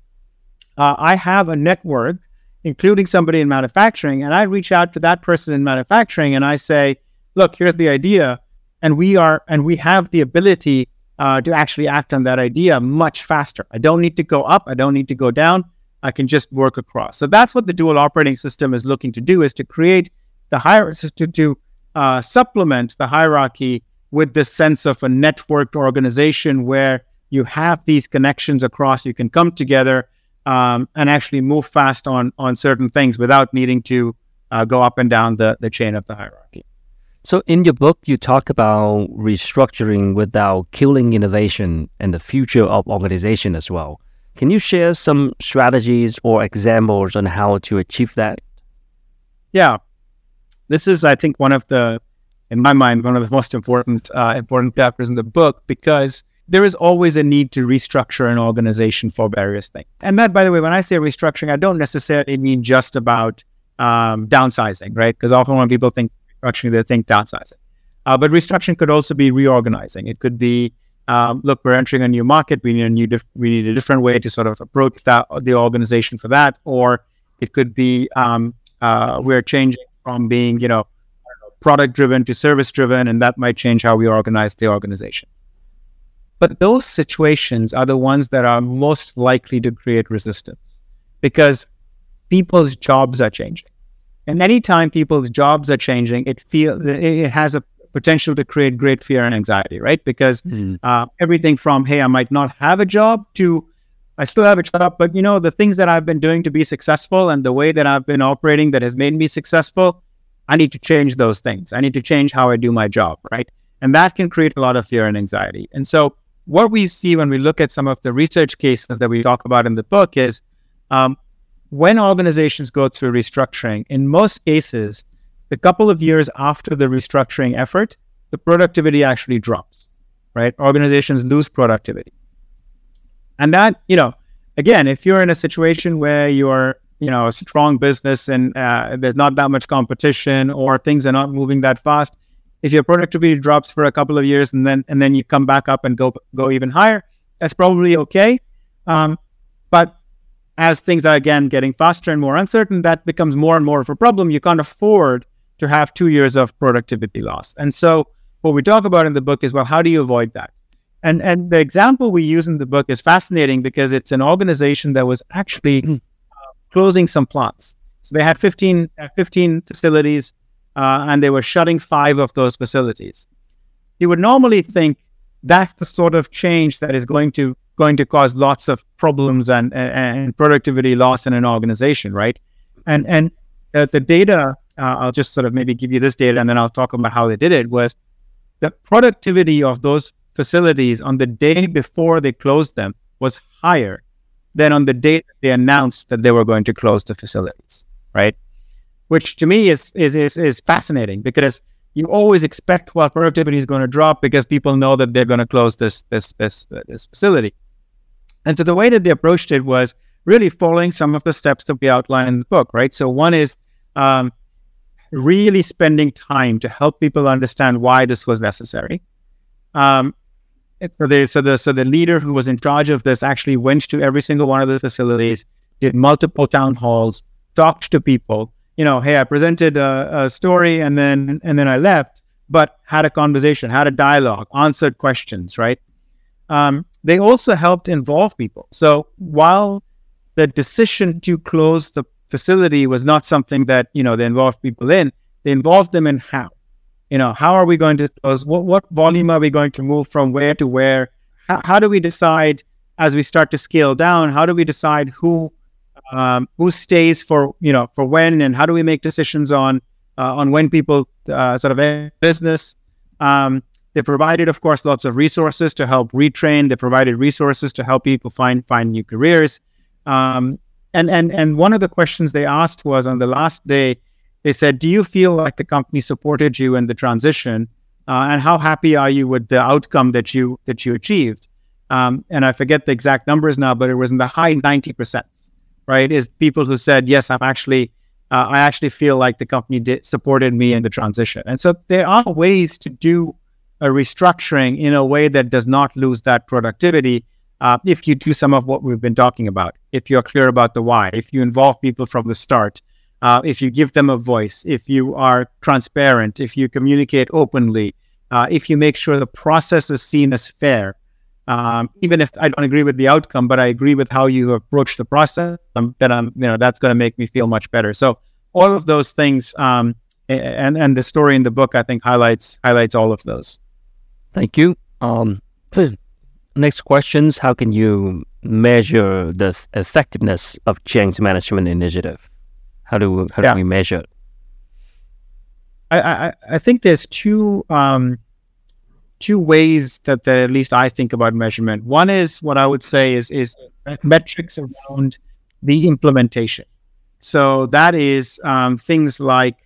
uh, I have a network including somebody in manufacturing, and I reach out to that person in manufacturing and I say, look, here's the idea. And we are, and we have the ability uh, to actually act on that idea much faster. I don't need to go up. I don't need to go down. I can just work across. So that's what the dual operating system is looking to do: is to create the hierarchy to, to uh, supplement the hierarchy with this sense of a networked organization where you have these connections across. You can come together um, and actually move fast on on certain things without needing to uh, go up and down the, the chain of the hierarchy. So, in your book, you talk about restructuring without killing innovation and the future of organization as well. Can you share some strategies or examples on how to achieve that? Yeah, this is, I think, one of the, in my mind, one of the most important uh, important chapters in the book because there is always a need to restructure an organization for various things. And that, by the way, when I say restructuring, I don't necessarily mean just about um, downsizing, right? Because often when people think restructuring, they think downsizing. Uh, but restructuring could also be reorganizing. It could be, um, look, we're entering a new market. We need a new, dif- we need a different way to sort of approach that the organization for that. Or it could be um, uh, we're changing from being, you know, product driven to service driven, and that might change how we organize the organization. But those situations are the ones that are most likely to create resistance because people's jobs are changing. And anytime people's jobs are changing, it feel it has a potential to create great fear and anxiety, right? Because mm. uh, everything from hey, I might not have a job to I still have a job, but you know the things that I've been doing to be successful and the way that I've been operating that has made me successful, I need to change those things. I need to change how I do my job, right? And that can create a lot of fear and anxiety. And so what we see when we look at some of the research cases that we talk about in the book is um, when organizations go through restructuring, in most cases, the couple of years after the restructuring effort, the productivity actually drops, right? Organizations lose productivity. And that, you know, again, if you're in a situation where you're, you know, a strong business and uh, there's not that much competition or things are not moving that fast, if your productivity drops for a couple of years and then and then you come back up and go go even higher, that's probably okay. Um, but as things are again getting faster and more uncertain, that becomes more and more of a problem. You can't afford to have two years of productivity loss. And so what we talk about in the book is well, how do you avoid that? And and the example we use in the book is fascinating because it's an organization that was actually uh, closing some plants. So they had 15, uh, 15 facilities uh, and they were shutting five of those facilities. You would normally think that's the sort of change that is going to going to cause lots of problems and and productivity loss in an organization, right? And and uh, the data, uh, I'll just sort of maybe give you this data, and then I'll talk about how they did it. Was the productivity of those facilities on the day before they closed them was higher than on the day they announced that they were going to close the facilities, right? which to me is is is, is fascinating because you always expect well productivity is going to drop because people know that they're going to close this this this uh, this facility. And so the way that they approached it was really following some of the steps that we outline in the book, right? So one is um, really spending time to help people understand why this was necessary. Um, so the so the so the leader who was in charge of this actually went to every single one of the facilities, did multiple town halls, talked to people, you know, hey, I presented a, a, story and then and then I left. but had a conversation, had a dialogue, answered questions, right? Um, they also helped involve people. So while the decision to close the facility was not something that you know they involved people in, they involved them in how. You know, how are we going to? What what volume are we going to move from where to where? How, how do we decide as we start to scale down? How do we decide who um, who stays for you know for when, and how do we make decisions on uh, on when people uh, sort of business? Um, they provided, of course, lots of resources to help retrain. They provided resources to help people find find new careers. Um, and and and one of the questions they asked was on the last day, they said, "Do you feel like the company supported you in the transition? Uh, and how happy are you with the outcome that you that you achieved?" Um, and I forget the exact numbers now, but it was in the high ninety percent. Right, is people who said, "Yes, I'm actually." Uh, I actually feel like the company did, supported me in the transition. And so there are ways to do a restructuring in a way that does not lose that productivity uh, if you do some of what we've been talking about, if you're clear about the why, if you involve people from the start, uh, if you give them a voice, if you are transparent, if you communicate openly, uh, if you make sure the process is seen as fair, um, even if I don't agree with the outcome, but I agree with how you approach the process, um, then I'm, you know, that's going to make me feel much better. So all of those things, um, and and the story in the book, I think highlights highlights all of those. Thank you. Next questions: How can you measure the effectiveness of change management initiative? How do how yeah. do we measure? I, I I think there's two um, two ways that, that at least I think about measurement. One is what I would say is is metrics around the implementation. So that is um, things like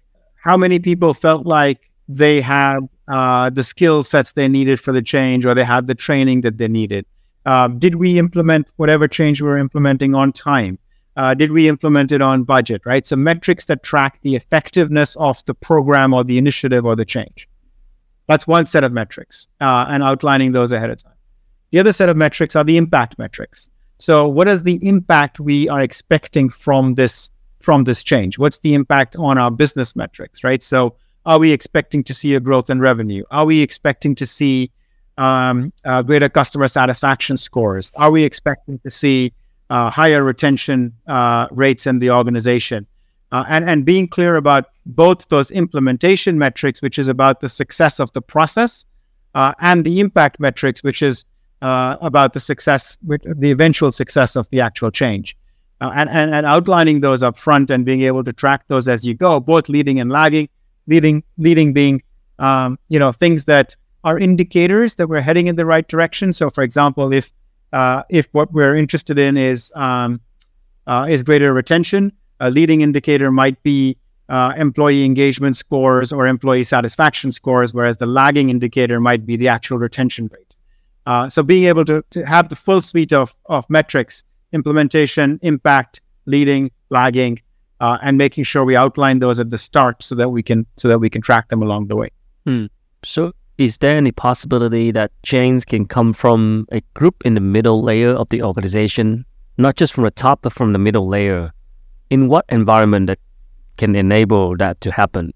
how many people felt like they had uh, the skill sets they needed for the change or they had the training that they needed? Um, did we implement whatever change we were implementing on time? Uh, did we implement it on budget, right? So metrics that track the effectiveness of the program or the initiative or the change. That's one set of metrics uh, and outlining those ahead of time. The other set of metrics are the impact metrics. So what is the impact we are expecting from this from this change? What's the impact on our business metrics, right? So are we expecting to see a growth in revenue? Are we expecting to see um, uh, greater customer satisfaction scores? Are we expecting to see uh, higher retention uh, rates in the organization? Uh, and, and being clear about both those implementation metrics, which is about the success of the process, uh, and the impact metrics, which is uh, about the success, the eventual success of the actual change. and, and, and outlining those up front and being able to track those as you go, both leading and lagging, leading leading being um, you know things that are indicators that we're heading in the right direction. So, for example, if uh, if what we're interested in is um, uh, is greater retention, a leading indicator might be uh, employee engagement scores or employee satisfaction scores, whereas the lagging indicator might be the actual retention rate. Uh, so, being able to, to have the full suite of of metrics, implementation, impact, leading, lagging, uh, and making sure we outline those at the start so that we can so that we can track them along the way. Hmm. So, is there any possibility that change can come from a group in the middle layer of the organization, not just from the top, but from the middle layer? In what environment that can enable that to happen?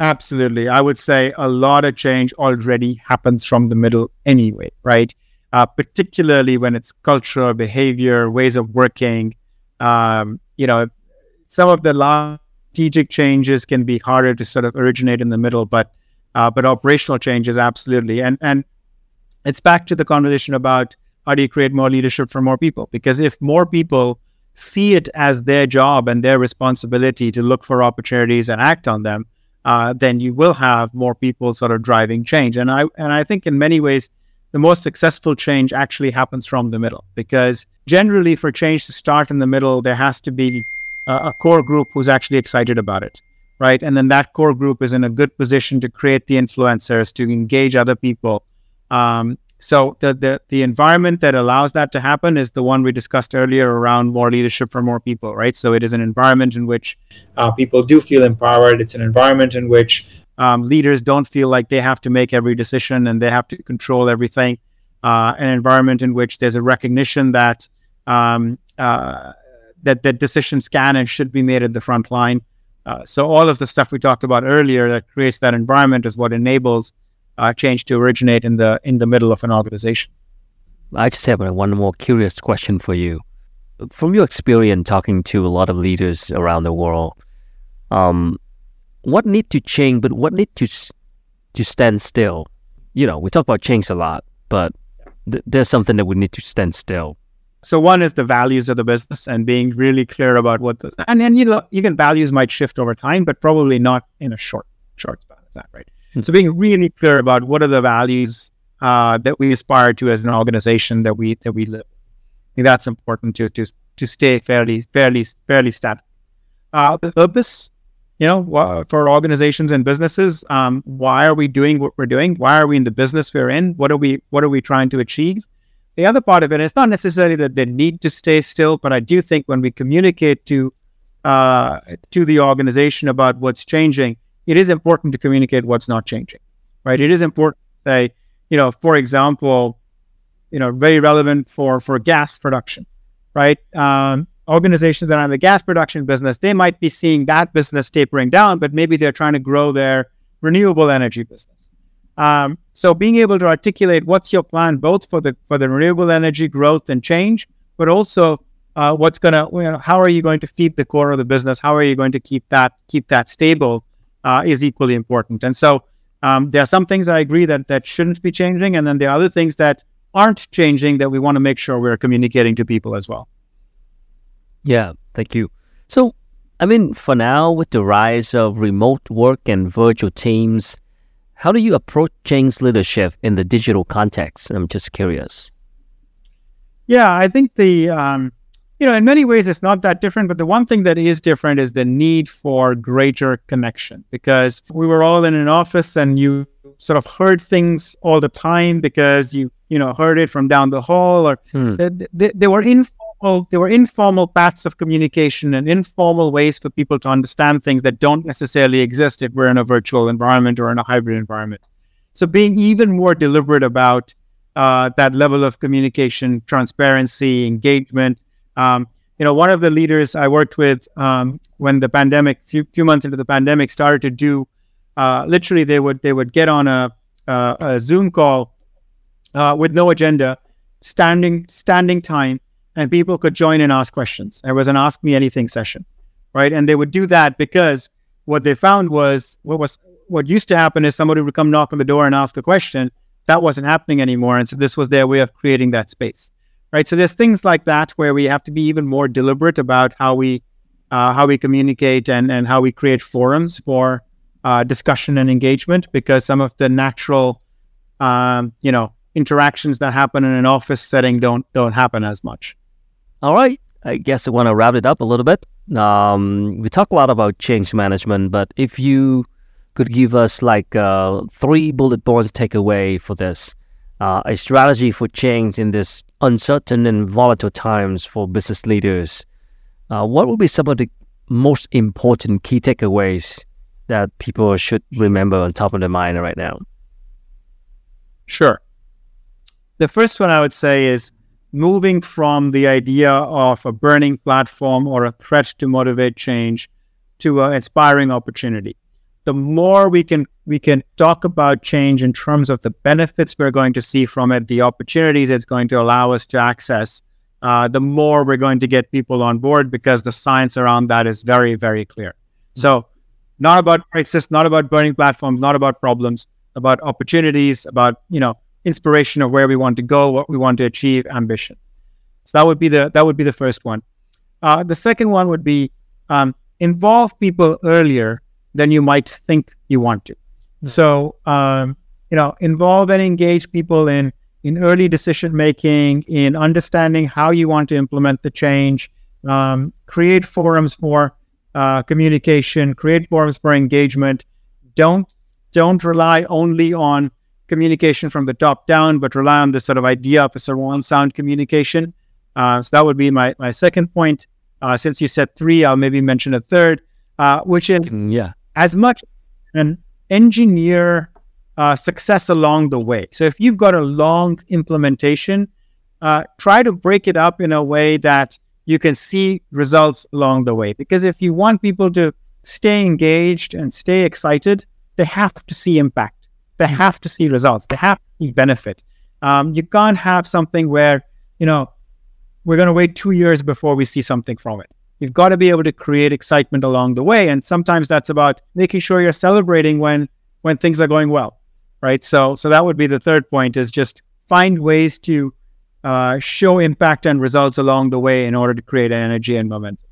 Absolutely, I would say a lot of change already happens from the middle anyway, right? Uh, particularly when it's culture, behavior, ways of working. Um, you know, some of the strategic changes can be harder to sort of originate in the middle, but uh, but operational changes absolutely. And and it's back to the conversation about how do you create more leadership for more people? Because if more people see it as their job and their responsibility to look for opportunities and act on them, uh, then you will have more people sort of driving change. And I and I think in many ways the most successful change actually happens from the middle because generally for change to start in the middle, there has to be a core group who's actually excited about it, right? And then that core group is in a good position to create the influencers, to engage other people. Um, so the, the the environment that allows that to happen is the one we discussed earlier around more leadership for more people, right? So it is an environment in which uh, people do feel empowered. It's an environment in which um, leaders don't feel like they have to make every decision and they have to control everything. Uh, an environment in which there's a recognition that um, uh, that that decisions can and should be made at the front line. Uh, so all of the stuff we talked about earlier that creates that environment is what enables uh, change to originate in the in the middle of an organization. I just have one more curious question for you. From your experience talking to a lot of leaders around the world, um, what need to change, but what need to to stand still? You know, we talk about change a lot, but th- there's something that we need to stand still. So one is the values of the business and being really clear about what those and then you know even values might shift over time, but probably not in a short short span of that, right? Mm-hmm. So being really clear about what are the values uh, that we aspire to as an organization that we that we live. I think that's important to to to stay fairly fairly fairly static. Uh, the purpose, you know, for organizations and businesses, um, why are we doing what we're doing? Why are we in the business we're in? What are we what are we trying to achieve? The other part of it, it's not necessarily that they need to stay still, but I do think when we communicate to uh, to the organization about what's changing, it is important to communicate what's not changing, right? It is important to say, you know, for example, you know, very relevant for for gas production, right? Um, organizations that are in the gas production business, they might be seeing that business tapering down, but maybe they're trying to grow their renewable energy business. Um, so being able to articulate what's your plan both for the for the renewable energy growth and change, but also uh, what's gonna you know, how are you going to feed the core of the business? How are you going to keep that keep that stable uh, is equally important. And so um, there are some things I agree that that shouldn't be changing, and then there are other things that aren't changing that we want to make sure we're communicating to people as well. Yeah, thank you. So, I mean, for now, with the rise of remote work and virtual teams, how do you approach change leadership in the digital context? I'm just curious. Yeah, I think the um, you know in many ways it's not that different, but the one thing that is different is the need for greater connection because we were all in an office and you sort of heard things all the time because you you know heard it from down the hall or hmm. they, they, they were in informal there were informal paths of communication and informal ways for people to understand things that don't necessarily exist if we're in a virtual environment or in a hybrid environment. So being even more deliberate about uh, that level of communication, transparency, engagement. Um, you know, one of the leaders I worked with um, when the pandemic, few few months into the pandemic, started to do. Uh, literally, they would they would get on a, uh, a Zoom call uh, with no agenda, standing standing time, and people could join and ask questions. There was an Ask Me Anything session, right? And they would do that because what they found was what was what used to happen is somebody would come knock on the door and ask a question. That wasn't happening anymore, and so this was their way of creating that space, right? So there's things like that where we have to be even more deliberate about how we uh, how we communicate and and how we create forums for uh, discussion and engagement because some of the natural um, you know interactions that happen in an office setting don't don't happen as much. All right. I guess I want to wrap it up a little bit. Um, we talk a lot about change management, but if you could give us like uh, three bullet points takeaway for this, uh, a strategy for change in this uncertain and volatile times for business leaders, uh, what would be some of the most important key takeaways that people should remember on top of their mind right now? Sure. The first one I would say is moving from the idea of a burning platform or a threat to motivate change to an inspiring opportunity. The more we can we can talk about change in terms of the benefits we're going to see from it, the opportunities it's going to allow us to access, uh, the more we're going to get people on board because the science around that is very very clear. So, not about crisis, not about burning platforms, not about problems, about opportunities, about you know inspiration of where we want to go, what we want to achieve, ambition. So that would be the that would be the first one. Uh, the second one would be um, involve people earlier than you might think you want to. Mm-hmm. So um, you know, involve and engage people in in early decision making, in understanding how you want to implement the change. Um, create forums for uh, communication. Create forums for engagement. Don't don't rely only on communication from the top down, but rely on this sort of idea of a surround sound communication. Uh, so that would be my, my second point. Uh, since you said three, I'll maybe mention a third, uh, which is yeah. as much an engineer uh, success along the way. So if you've got a long implementation, uh, try to break it up in a way that you can see results along the way. Because if you want people to stay engaged and stay excited, they have to see impact. They have to see results. They have to see benefit. Um, you can't have something where, you know, we're going to wait two years before we see something from it. You've got to be able to create excitement along the way. And sometimes that's about making sure you're celebrating when when things are going well. Right. So so that would be the third point is just find ways to uh, show impact and results along the way in order to create energy and momentum.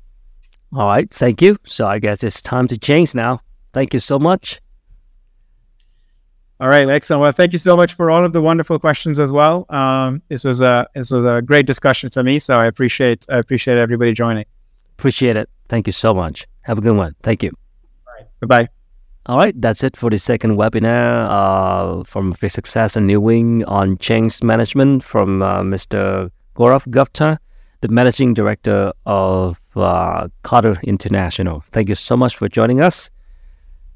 All right, thank you. So I guess it's time to change now. Thank you so much. All right, excellent. Well, thank you so much for all of the wonderful questions as well. Um, this was a this was a great discussion for me, so I appreciate I appreciate everybody joining. Appreciate it. Thank you so much. Have a good one. Thank you. All right. bye. All right, that's it for the second webinar uh, from Vic Success and New Wing on change management from uh, Mr. Gaurav Gupta, the managing director of uh, Kotter International. Thank you so much for joining us.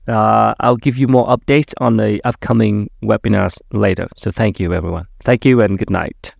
Uh, I'll give you more updates on the upcoming webinars later. So thank you, everyone. Thank you and good night.